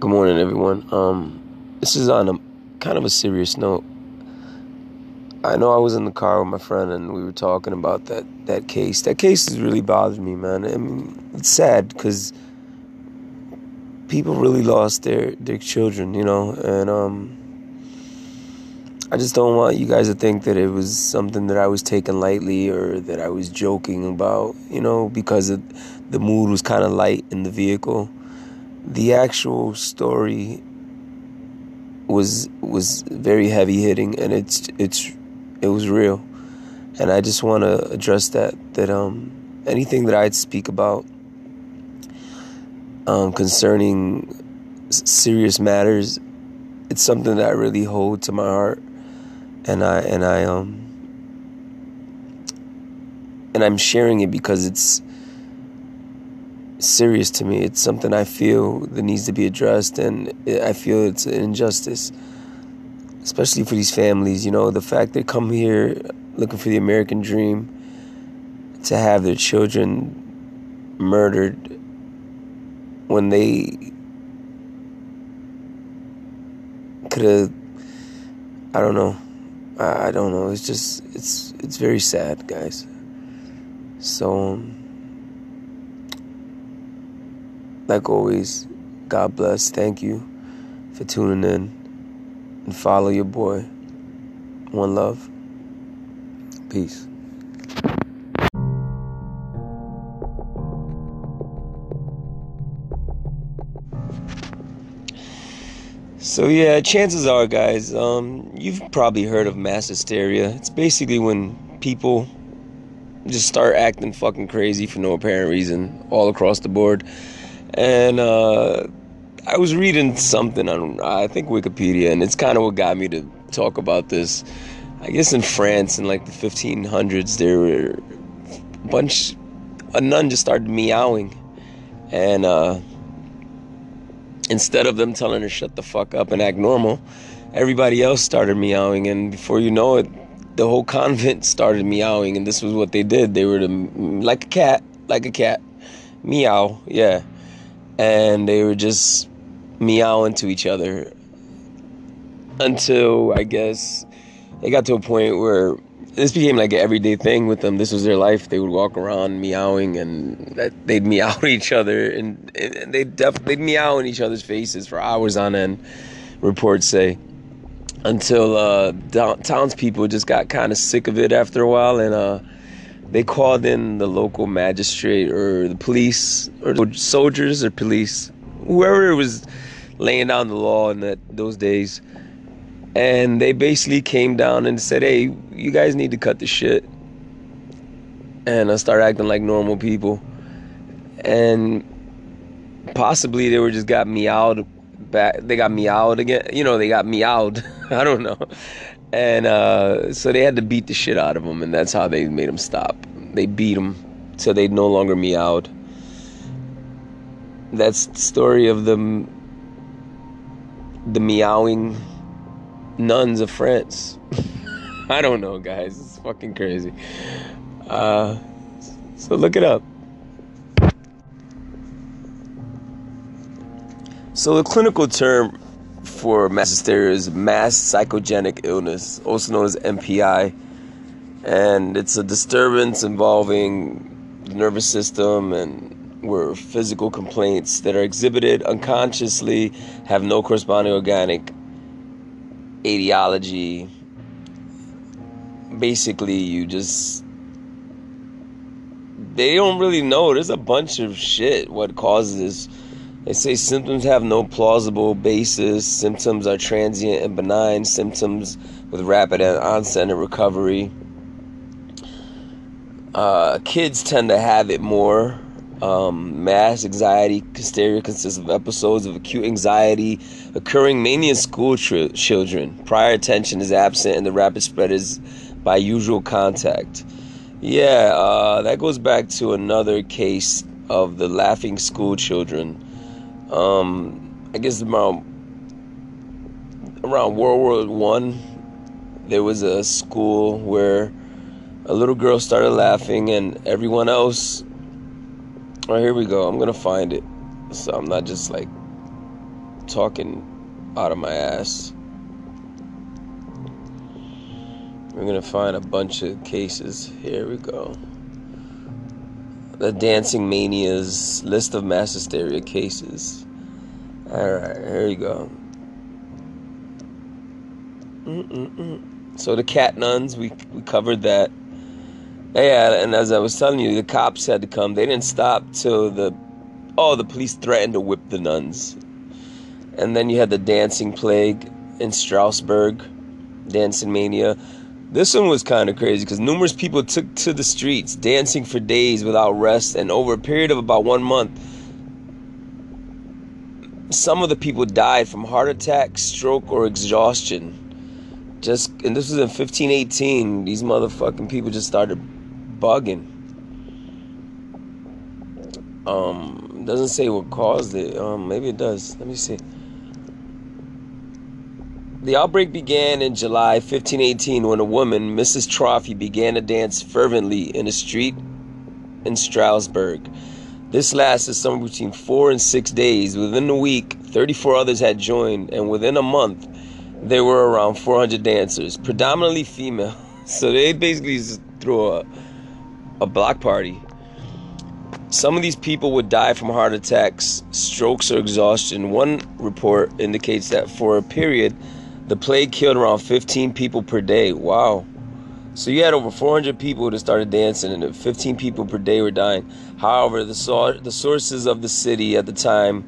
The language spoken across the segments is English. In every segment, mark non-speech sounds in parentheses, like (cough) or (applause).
Good morning, everyone. Um, this is on a kind of a serious note. I know I was in the car with my friend and we were talking about that, that case. That case has really bothered me, man. I mean, it's sad because people really lost their, their children, you know, and um, I just don't want you guys to think that it was something that I was taking lightly or that I was joking about, you know, because the mood was kind of light in the vehicle the actual story was was very heavy hitting and it's it's it was real. And I just want to address that that um anything that I'd speak about um concerning serious matters it's something that I really hold to my heart. And I and I um and I'm sharing it because it's serious to me. It's something I feel that needs to be addressed, and I feel it's an injustice, especially for these families. You know, the fact they come here looking for the American dream to have their children murdered when they could have. I don't know. I, don't know. It's just it's it's very sad, guys. So. Um, like always, God bless. Thank you for tuning in and follow your boy. One love. Peace. So yeah, chances are, guys, um, you've probably heard of mass hysteria. It's basically when people just start acting fucking crazy for no apparent reason all across the board and uh, I was reading something on I think Wikipedia, and it's kind of what got me to talk about this. I guess in France in like the 1500s, there were a bunch. A nun just started meowing, and uh, instead of them telling her shut the fuck up and act normal, everybody else started meowing, and before you know it, the whole convent started meowing, and this was what they did. They were the, like a cat, like a cat, meow, yeah and they were just meowing to each other until I guess it got to a point where this became like an everyday thing with them. This was their life. They would walk around meowing, and they'd meow at (laughs) each other, and, they'd def- they'd meow in each other's faces for hours on end. Reports say until uh, townspeople just got kind of sick of it after a while, and uh, they called in the local magistrate or the police or soldiers or police, whoever was laying down the law in that those days. And they basically came down and said, "Hey, you guys need to cut the shit." And I started acting like normal people. And possibly they were just got meowed back. They got meowed again. You know, they got meowed. (laughs) I don't know and uh, so they had to beat the shit out of him, and that's how they made him stop. They beat him so they no longer meowed. That's the story of the the meowing nuns of France. (laughs) I don't know, guys. It's fucking crazy. Uh, so look it up. So the clinical term for mass hysteria is mass psychogenic illness, also known as MPI. And it's a disturbance involving the nervous system and where physical complaints that are exhibited unconsciously have no corresponding organic etiology. Basically, you just they don't really know. There's a bunch of shit what causes they say symptoms have no plausible basis. Symptoms are transient and benign. Symptoms with rapid onset and recovery. Uh, kids tend to have it more. Um, mass anxiety hysteria consists of episodes of acute anxiety occurring mainly in school ch- children. Prior attention is absent, and the rapid spread is by usual contact. Yeah, uh, that goes back to another case of the laughing school children. Um, I guess around around World War One, there was a school where a little girl started laughing, and everyone else. Oh, here we go. I'm gonna find it, so I'm not just like talking out of my ass. We're gonna find a bunch of cases. Here we go. The Dancing Manias list of mass hysteria cases. Alright, here you go. Mm-mm-mm. So the cat nuns, we, we covered that. Yeah, and as I was telling you, the cops had to come. They didn't stop till the oh, the police threatened to whip the nuns. And then you had the dancing plague in Strasbourg, dancing mania. This one was kind of crazy because numerous people took to the streets, dancing for days without rest, and over a period of about one month, some of the people died from heart attack, stroke, or exhaustion. Just and this was in 1518. These motherfucking people just started bugging. Um, doesn't say what caused it. Um, maybe it does. Let me see. The outbreak began in July 1518 when a woman, Mrs. Trophy, began to dance fervently in a street in Strasbourg. This lasted somewhere between four and six days. Within a week, 34 others had joined, and within a month, there were around 400 dancers, predominantly female. (laughs) So they basically threw a, a block party. Some of these people would die from heart attacks, strokes, or exhaustion. One report indicates that for a period, the plague killed around 15 people per day. Wow. So you had over 400 people that started dancing, and 15 people per day were dying. However, the, so- the sources of the city at the time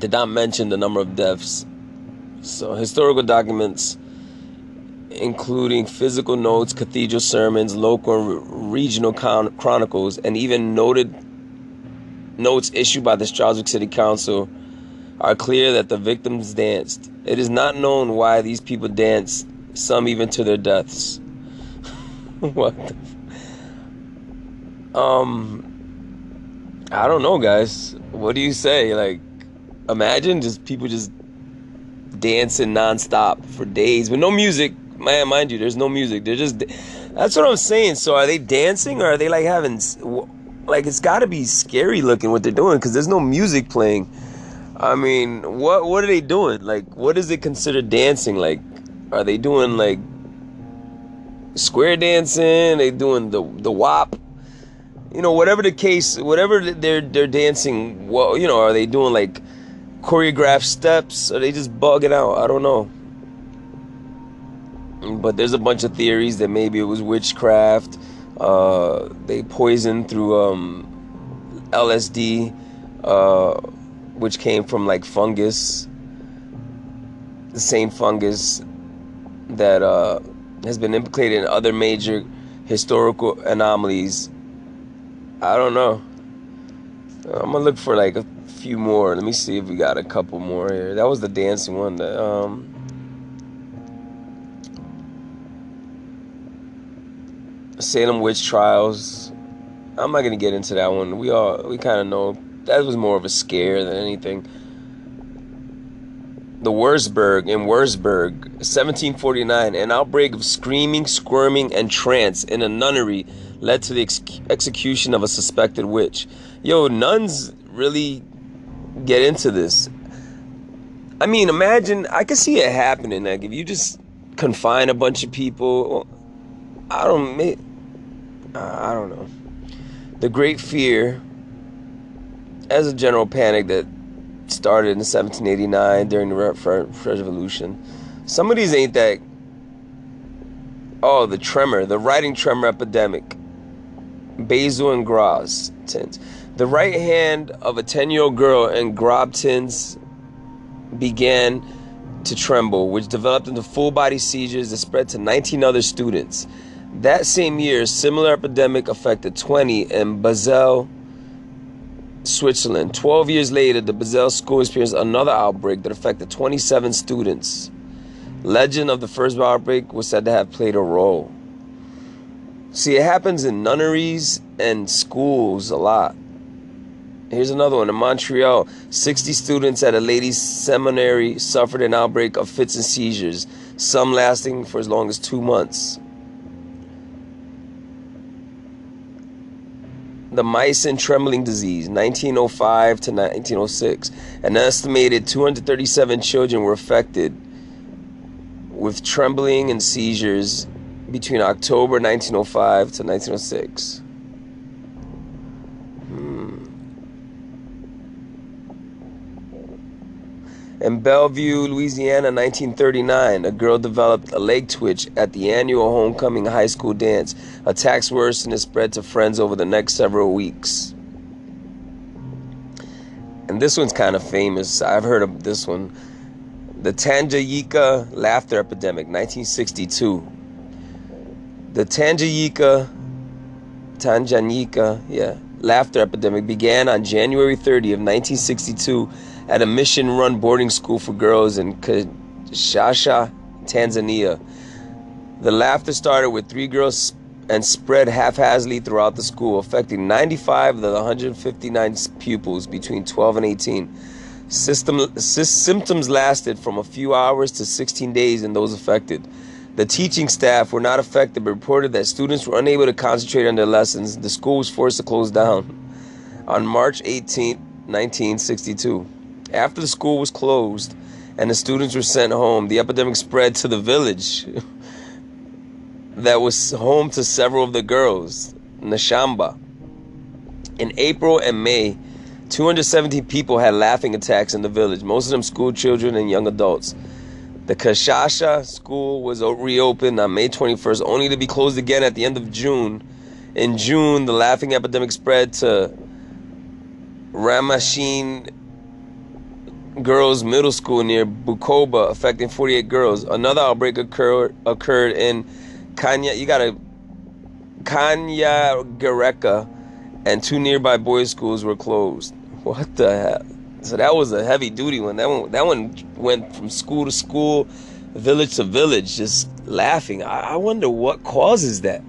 did not mention the number of deaths. So historical documents, including physical notes, cathedral sermons, local and regional con- chronicles, and even noted notes issued by the Strasbourg City Council, are clear that the victims danced. It is not known why these people danced, some even to their deaths. (laughs) what the Um I don't know guys. What do you say? Like imagine just people just dancing nonstop for days with no music. Man, mind you, there's no music. They're just that's what I'm saying. So are they dancing or are they like having like it's got to be scary looking what they're doing cuz there's no music playing. I mean, what what are they doing? Like, what is it considered dancing? Like, are they doing like square dancing? They doing the the wop? You know, whatever the case, whatever they're they're dancing. Well, you know, are they doing like choreographed steps? Are they just bugging out? I don't know. But there's a bunch of theories that maybe it was witchcraft. Uh, they poisoned through um, LSD. Uh, which came from like fungus, the same fungus that uh, has been implicated in other major historical anomalies. I don't know. I'm gonna look for like a few more. Let me see if we got a couple more here. That was the dancing one. That, um, Salem witch trials. I'm not gonna get into that one. We all we kind of know that was more of a scare than anything. The Wurzburg in Wurzburg, 1749, an outbreak of screaming, squirming, and trance in a nunnery led to the ex- execution of a suspected witch. Yo, nuns really get into this. I mean, imagine, I can see it happening. Like, if you just confine a bunch of people, I don't, I don't know. The Great Fear as a general panic that started in 1789 during the French Revolution. Some of these ain't that. Oh, the tremor, the writing tremor epidemic. Basel and Graz. The right hand of a 10 year old girl in Grabtins began to tremble, which developed into full body seizures that spread to 19 other students. That same year, a similar epidemic affected 20 in Basel, Switzerland. 12 years later, the Basel school experienced another outbreak that affected 27 students. Legend of the first outbreak was said to have played a role. See, it happens in nunneries and schools a lot. Here's another one. In Montreal, 60 students at a ladies' seminary suffered an outbreak of fits and seizures, some lasting for as long as two months. The Meissen trembling disease, 1905 to 1906. An estimated 237 children were affected with trembling and seizures between October 1905 to 1906. In Bellevue, Louisiana, 1939, a girl developed a leg twitch at the annual homecoming high school dance. Attacks worsened and spread to friends over the next several weeks. And this one's kind of famous. I've heard of this one. The Tanganyika laughter epidemic, 1962. The Tanganyika, Tanganyika, yeah, laughter epidemic began on January 30 of 1962 at a mission run boarding school for girls in Kashasha, Tanzania. The laughter started with three girls and spread haphazardly throughout the school, affecting 95 of the 159 pupils between 12 and 18. System, symptoms lasted from a few hours to 16 days in those affected. The teaching staff were not affected but reported that students were unable to concentrate on their lessons. The school was forced to close down on March 18, 1962. After the school was closed and the students were sent home, the epidemic spread to the village (laughs) that was home to several of the girls, Nashamba. In April and May, 270 people had laughing attacks in the village, most of them school children and young adults. The Kashasha school was reopened on May 21st, only to be closed again at the end of June. In June, the laughing epidemic spread to Ramashin girls middle school near Bukoba, affecting 48 girls. Another outbreak occurred occurred in Kanya. You got a Kanya Gareka, and two nearby boys' schools were closed. What the hell? So that was a heavy duty one. That one that one went from school to school, village to village, just laughing. I, I wonder what causes that.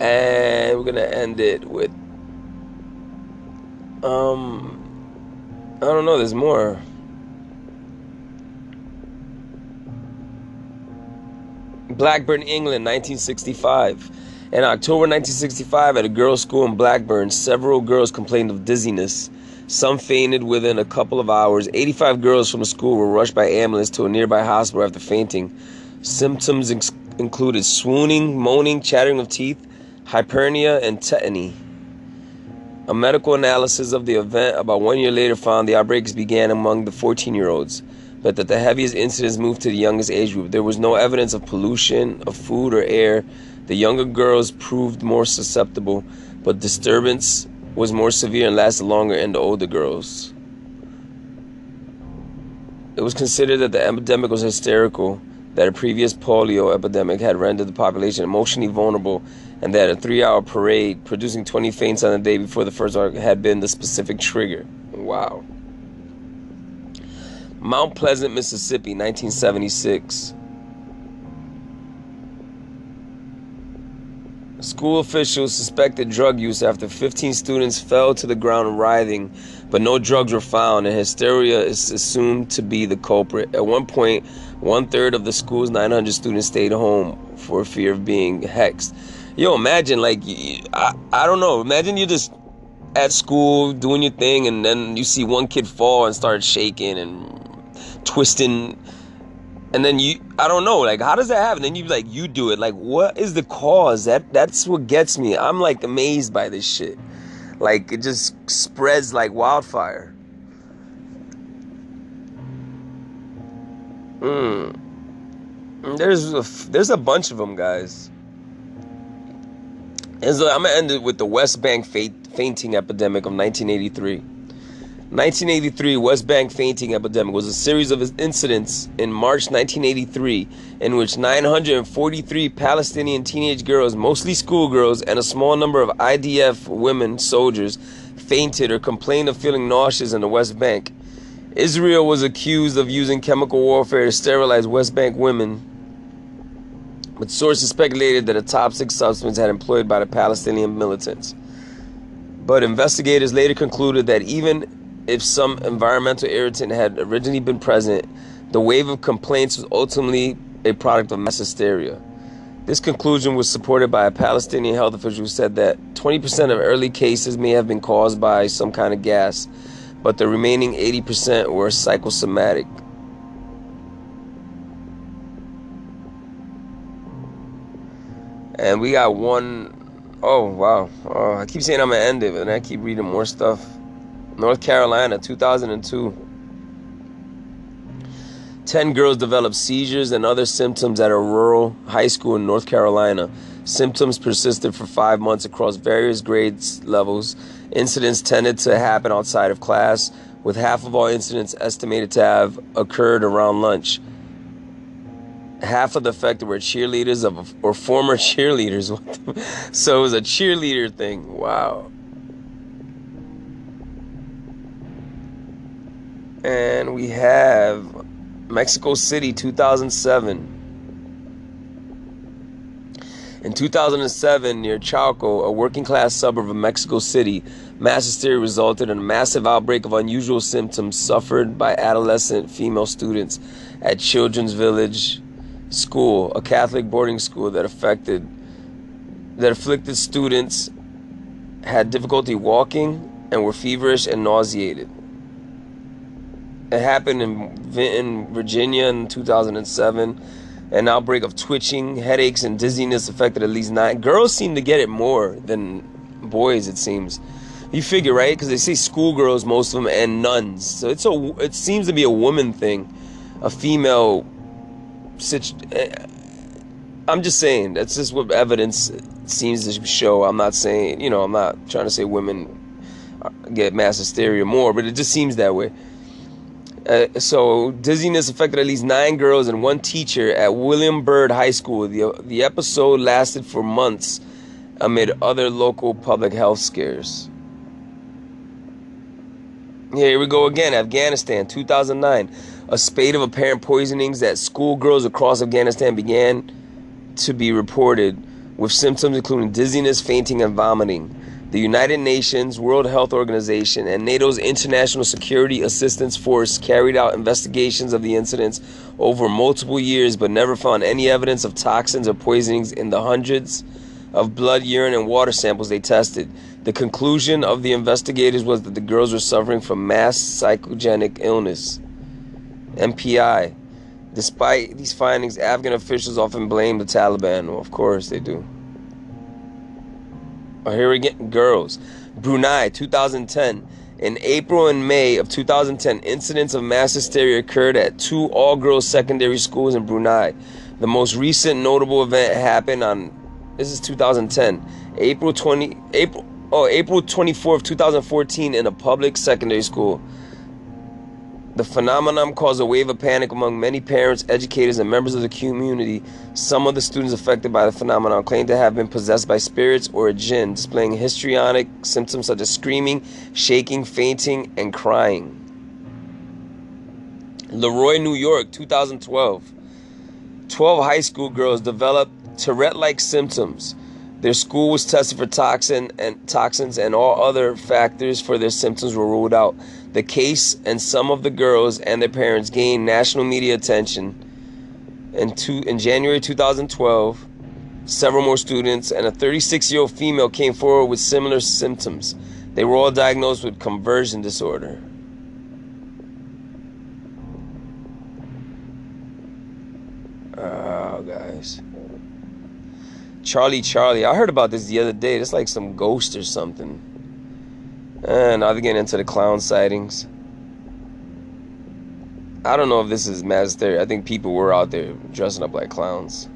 And we're gonna end it with um, I don't know. There's more. Blackburn, England, 1965. In October 1965, at a girls' school in Blackburn, several girls complained of dizziness. Some fainted within a couple of hours. 85 girls from the school were rushed by ambulance to a nearby hospital after fainting. Symptoms ex- included swooning, moaning, chattering of teeth, hyperpnea, and tetany. A medical analysis of the event about one year later found the outbreaks began among the 14 year olds, but that the heaviest incidents moved to the youngest age group. There was no evidence of pollution of food or air. The younger girls proved more susceptible, but disturbance was more severe and lasted longer in the older girls. It was considered that the epidemic was hysterical, that a previous polio epidemic had rendered the population emotionally vulnerable and that a three hour parade producing 20 faints on the day before the first had been the specific trigger. Wow. Mount Pleasant, Mississippi, 1976. School officials suspected drug use after 15 students fell to the ground writhing, but no drugs were found, and hysteria is assumed to be the culprit. At one point, one third of the school's 900 students stayed home for fear of being hexed. Yo, imagine like I, I don't know. Imagine you just at school doing your thing, and then you see one kid fall and start shaking and twisting, and then you I don't know like how does that happen? Then you like you do it. Like what is the cause? That that's what gets me. I'm like amazed by this shit. Like it just spreads like wildfire. Hmm. There's a, there's a bunch of them, guys. And so I'm gonna end it with the West Bank fainting epidemic of 1983. 1983 West Bank fainting epidemic was a series of incidents in March 1983 in which 943 Palestinian teenage girls, mostly schoolgirls, and a small number of IDF women soldiers fainted or complained of feeling nauseous in the West Bank. Israel was accused of using chemical warfare to sterilize West Bank women but sources speculated that a toxic substance had employed by the Palestinian militants. But investigators later concluded that even if some environmental irritant had originally been present, the wave of complaints was ultimately a product of mass hysteria. This conclusion was supported by a Palestinian health official who said that 20% of early cases may have been caused by some kind of gas, but the remaining 80% were psychosomatic. And we got one oh wow. Oh, I keep saying I'm gonna end it, and I keep reading more stuff. North Carolina, 2002. 10 girls developed seizures and other symptoms at a rural high school in North Carolina. Symptoms persisted for five months across various grades levels. Incidents tended to happen outside of class, with half of all incidents estimated to have occurred around lunch. Half of the affected were cheerleaders of or former (laughs) cheerleaders. so it was a cheerleader thing. Wow. And we have Mexico City, 2007. In 2007, near Chalco, a working class suburb of Mexico City, mass hysteria resulted in a massive outbreak of unusual symptoms suffered by adolescent female students at Children's Village School, a Catholic boarding school that affected that afflicted students had difficulty walking and were feverish and nauseated. It happened in Vinton, Virginia in 2007. An outbreak of twitching, headaches, and dizziness affected at least nine. Girls seem to get it more than boys, it seems. You figure, right? Because they say schoolgirls, most of them, and nuns. So it's a. It seems to be a woman thing, a female. Situ- eh, I'm just saying. That's just what evidence seems to show. I'm not saying. You know, I'm not trying to say women get mass hysteria more, but it just seems that way. Uh, so dizziness affected at least nine girls and one teacher at William Byrd High School. The, the episode lasted for months amid other local public health scares. Here we go again. Afghanistan, 2009. A spate of apparent poisonings at schoolgirls across Afghanistan began to be reported, with symptoms including dizziness, fainting, and vomiting. The United Nations, World Health Organization, and NATO's International Security Assistance Force carried out investigations of the incidents over multiple years but never found any evidence of toxins or poisonings in the hundreds of blood, urine, and water samples they tested. The conclusion of the investigators was that the girls were suffering from mass psychogenic illness, MPI. Despite these findings, Afghan officials often blame the Taliban. Well, of course they do. Oh, here we get girls. Brunei, 2010. In April and May of 2010, incidents of mass hysteria occurred at two all girls secondary schools in Brunei. The most recent notable event happened on this is 2010, April 20 April oh April 24th, 2014 in a public secondary school. The phenomenon caused a wave of panic among many parents, educators, and members of the community. Some of the students affected by the phenomenon claimed to have been possessed by spirits or a jinn, displaying histrionic symptoms such as screaming, shaking, fainting, and crying. Le Roy, New York, 2012. 12 high school girls developed Tourette like symptoms. Their school was tested for toxin and toxins and all other factors for their symptoms were ruled out. The case and some of the girls and their parents gained national media attention. In, two, in January 2012, several more students and a 36 year old female came forward with similar symptoms. They were all diagnosed with conversion disorder. Oh, guys. Charlie Charlie. I heard about this the other day. It's like some ghost or something. And now they're getting into the clown sightings. I don't know if this is mass hysteria. I think people were out there dressing up like clowns.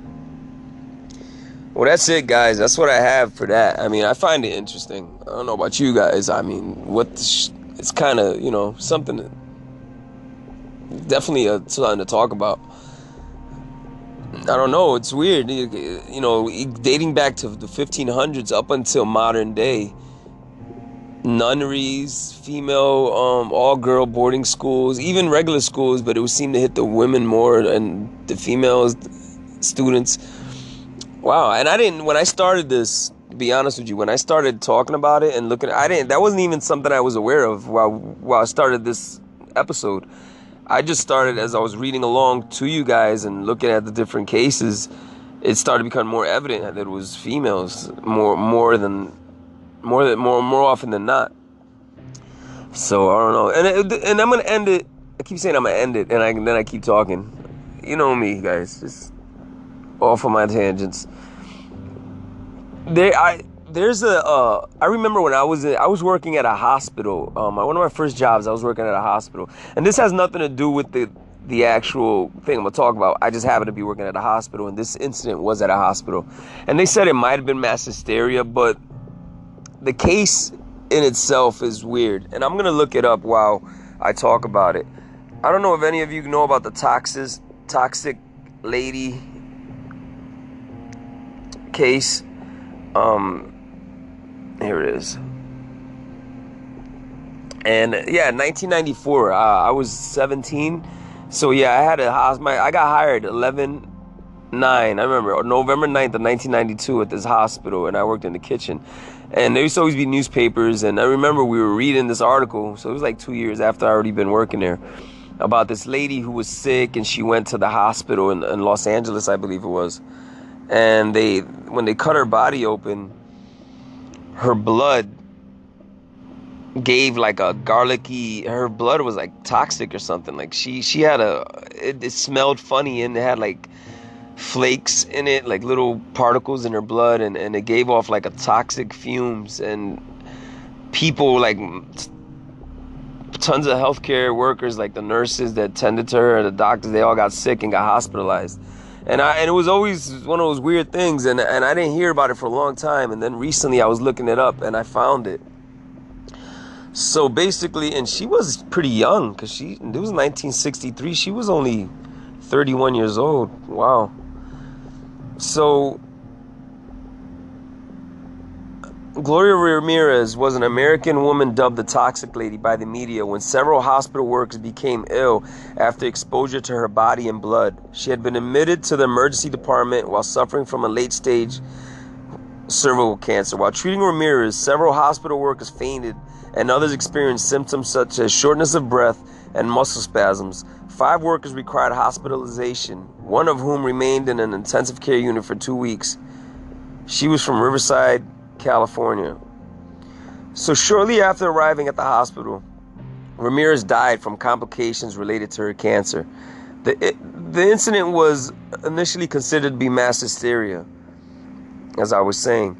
Well, that's it, guys. That's what I have for that. I mean, I find it interesting. I don't know about you guys. I mean, what sh- it's kind of you know something. Definitely a, something to talk about. I don't know. It's weird. You know, dating back to the 1500s up until modern day nunneries, female, um, all girl boarding schools, even regular schools, but it would seem to hit the women more and the females students. Wow, and I didn't when I started this. Be honest with you, when I started talking about it and looking, I didn't. That wasn't even something I was aware of while while I started this episode. I just started as I was reading along to you guys and looking at the different cases, it started becoming more evident that it was females more more than more than more more often than not. So I don't know, and it, and I'm gonna end it. I keep saying I'm gonna end it, and I, then I keep talking. You know me, guys, just off of my tangents. There, I there's a. Uh, I remember when I was in, I was working at a hospital. Um, one of my first jobs, I was working at a hospital, and this has nothing to do with the the actual thing I'm gonna talk about. I just happened to be working at a hospital, and this incident was at a hospital, and they said it might have been mass hysteria, but the case in itself is weird, and I'm gonna look it up while I talk about it. I don't know if any of you know about the toxic toxic lady case. Um, here it is. And yeah, 1994. Uh, I was 17, so yeah, I had a. My I got hired 11 9. I remember November 9th of 1992 at this hospital, and I worked in the kitchen. And there used to always be newspapers, and I remember we were reading this article. So it was like two years after I already been working there about this lady who was sick, and she went to the hospital in, in Los Angeles, I believe it was. And they, when they cut her body open, her blood gave like a garlicky her blood was like toxic or something like she she had a it, it, smelled funny and it had like flakes in it like little particles in her blood and, and it gave off like a toxic fumes and people like tons of healthcare workers like the nurses that tended to her the doctors they all got sick and got hospitalized. And I and it was always one of those weird things and and I didn't hear about it for a long time and then recently I was looking it up and I found it. So basically and she was pretty young cuz she it was 1963 she was only 31 years old. Wow so Gloria Ramirez was an American woman dubbed the Toxic Lady by the media when several hospital workers became ill after exposure to her body and blood. She had been admitted to the emergency department while suffering from a late stage cervical cancer. While treating Ramirez, several hospital workers fainted and others experienced symptoms such as shortness of breath and muscle spasms. Five workers required hospitalization, one of whom remained in an intensive care unit for two weeks. She was from Riverside, California. So, shortly after arriving at the hospital, Ramirez died from complications related to her cancer. The, it, the incident was initially considered to be mass hysteria, as I was saying.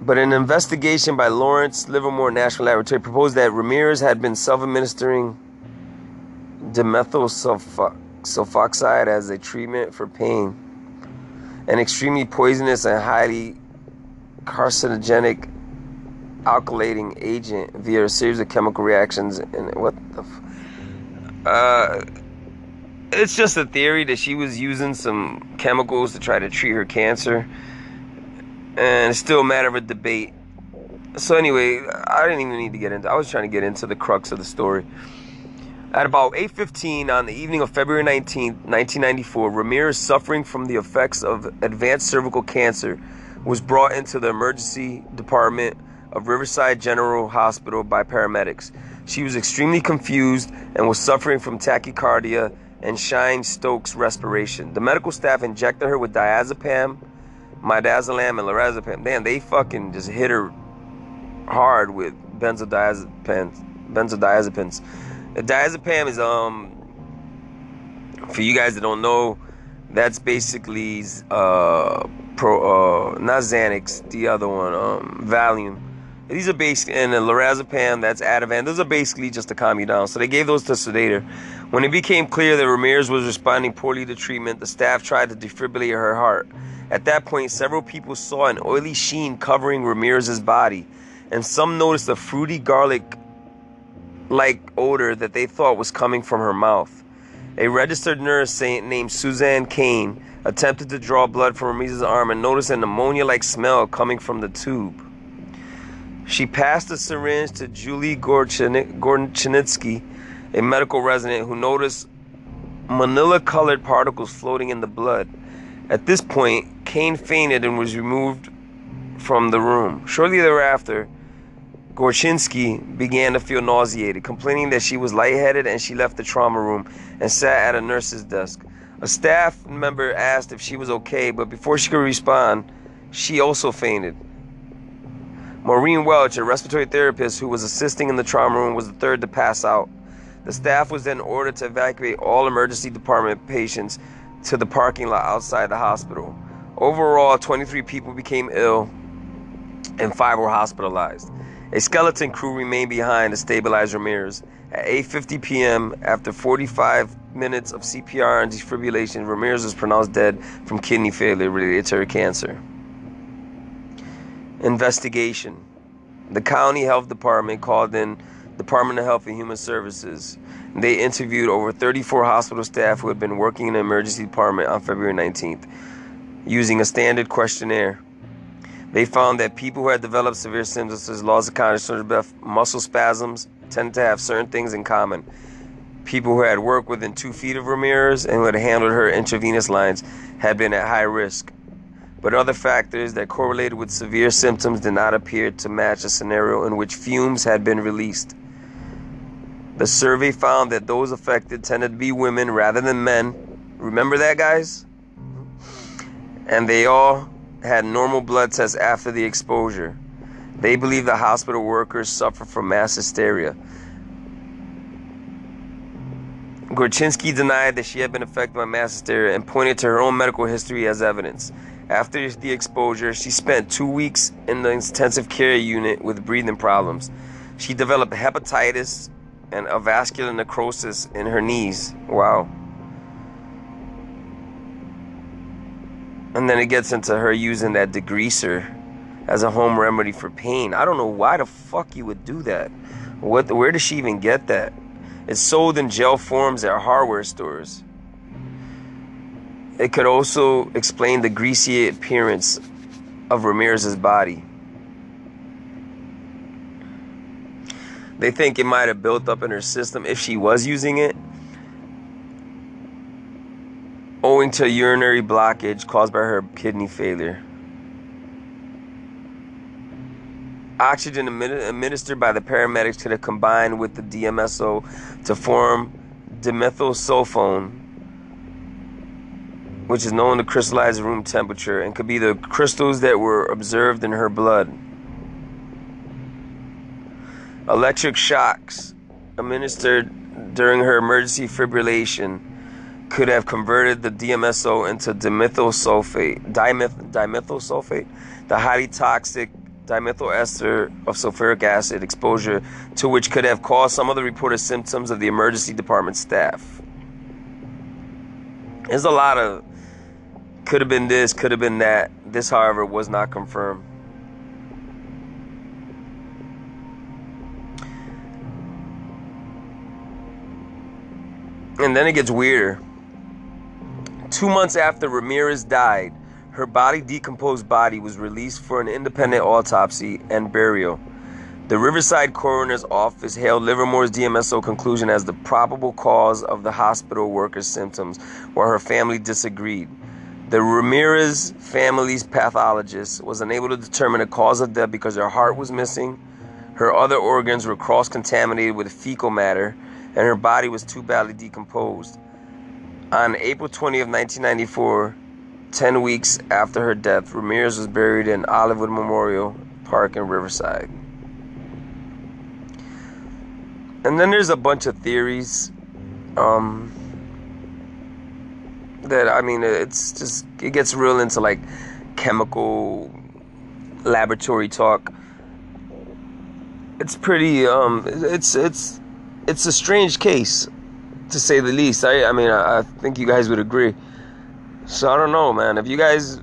But an investigation by Lawrence Livermore National Laboratory proposed that Ramirez had been self administering dimethyl sulfoxide as a treatment for pain, an extremely poisonous and highly carcinogenic alkylating agent via a series of chemical reactions. And what the? F- uh, it's just a theory that she was using some chemicals to try to treat her cancer, and it's still a matter of a debate. So anyway, I didn't even need to get into. I was trying to get into the crux of the story. At about 8:15 on the evening of February 19, 1994, Ramirez, suffering from the effects of advanced cervical cancer, was brought into the emergency department of Riverside General Hospital by paramedics. She was extremely confused and was suffering from tachycardia and Cheyne-Stokes respiration. The medical staff injected her with diazepam, midazolam, and lorazepam. Man, they fucking just hit her hard with benzodiazepines. Benzodiazepines. Diazepam is um for you guys that don't know, that's basically uh pro uh not Xanax, the other one, um Valium. These are basically and the lorazepam, that's Ativan. Those are basically just to calm you down. So they gave those to sedate her. When it became clear that Ramirez was responding poorly to treatment, the staff tried to defibrillate her heart. At that point, several people saw an oily sheen covering Ramirez's body, and some noticed a fruity garlic like odor that they thought was coming from her mouth. A registered nurse named Suzanne Kane attempted to draw blood from Ramirez's arm and noticed an ammonia like smell coming from the tube. She passed the syringe to Julie Gorchinitsky, a medical resident who noticed manila colored particles floating in the blood. At this point, Kane fainted and was removed from the room. Shortly thereafter, Gorchynski began to feel nauseated, complaining that she was lightheaded and she left the trauma room and sat at a nurse's desk. A staff member asked if she was okay, but before she could respond, she also fainted. Maureen Welch, a respiratory therapist who was assisting in the trauma room, was the third to pass out. The staff was then ordered to evacuate all emergency department patients to the parking lot outside the hospital. Overall, 23 people became ill and five were hospitalized. A skeleton crew remained behind to stabilize Ramirez. At 8:50 p.m., after 45 minutes of CPR and defibrillation, Ramirez was pronounced dead from kidney failure related to her cancer. Investigation. The county health department called in the Department of Health and Human Services. They interviewed over 34 hospital staff who had been working in the emergency department on February 19th using a standard questionnaire. They found that people who had developed severe symptoms such as loss of consciousness, muscle spasms, tend to have certain things in common. People who had worked within two feet of Ramirez and who had handled her intravenous lines had been at high risk. But other factors that correlated with severe symptoms did not appear to match a scenario in which fumes had been released. The survey found that those affected tended to be women rather than men. Remember that, guys? And they all had normal blood tests after the exposure. They believe the hospital workers suffer from mass hysteria. Gorchynski denied that she had been affected by mass hysteria and pointed to her own medical history as evidence. After the exposure, she spent two weeks in the intensive care unit with breathing problems. She developed hepatitis and avascular necrosis in her knees. Wow. And then it gets into her using that degreaser as a home remedy for pain. I don't know why the fuck you would do that. What where does she even get that? It's sold in gel forms at hardware stores. It could also explain the greasy appearance of Ramirez's body. They think it might have built up in her system if she was using it owing to urinary blockage caused by her kidney failure. Oxygen administered by the paramedics could have combined with the DMSO to form dimethyl dimethylsulfone, which is known to crystallize at room temperature and could be the crystals that were observed in her blood. Electric shocks administered during her emergency fibrillation could have converted the DMSO into dimethyl sulfate, dimeth, dimethyl sulfate, the highly toxic dimethyl ester of sulfuric acid exposure to which could have caused some of the reported symptoms of the emergency department staff. There's a lot of could have been this, could have been that. This, however, was not confirmed. And then it gets weirder. Two months after Ramirez died, her body decomposed body was released for an independent autopsy and burial. The Riverside Coroner's Office hailed Livermore's DMSO conclusion as the probable cause of the hospital worker's symptoms, while her family disagreed. The Ramirez family's pathologist was unable to determine the cause of death because her heart was missing, her other organs were cross contaminated with fecal matter, and her body was too badly decomposed. On April 20 of 1994, 10 weeks after her death, Ramirez was buried in Olivewood Memorial Park in Riverside. And then there's a bunch of theories um, that I mean it's just it gets real into like chemical laboratory talk. It's pretty um it's it's it's a strange case to say the least. I, I mean, I, I think you guys would agree. So I don't know, man. If you guys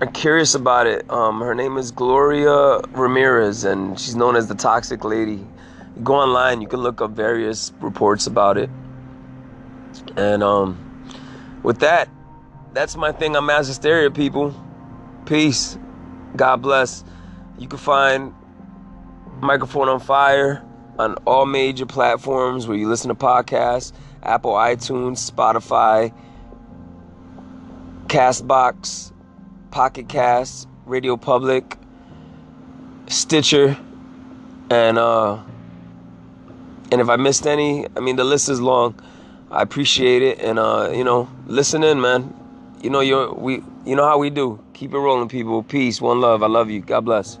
are curious about it, um, her name is Gloria Ramirez, and she's known as the Toxic Lady. You go online, you can look up various reports about it. And um, with that, that's my thing on mass hysteria, people. Peace. God bless. You can find Microphone on Fire on all major platforms where you listen to podcasts Apple, iTunes, Spotify, Castbox, Pocket Cast, Radio Public, Stitcher, and uh, And if I missed any, I mean the list is long. I appreciate it, and uh, you know, listen in, man. You know, you we, you know how we do. Keep it rolling, people. Peace, one love. I love you. God bless.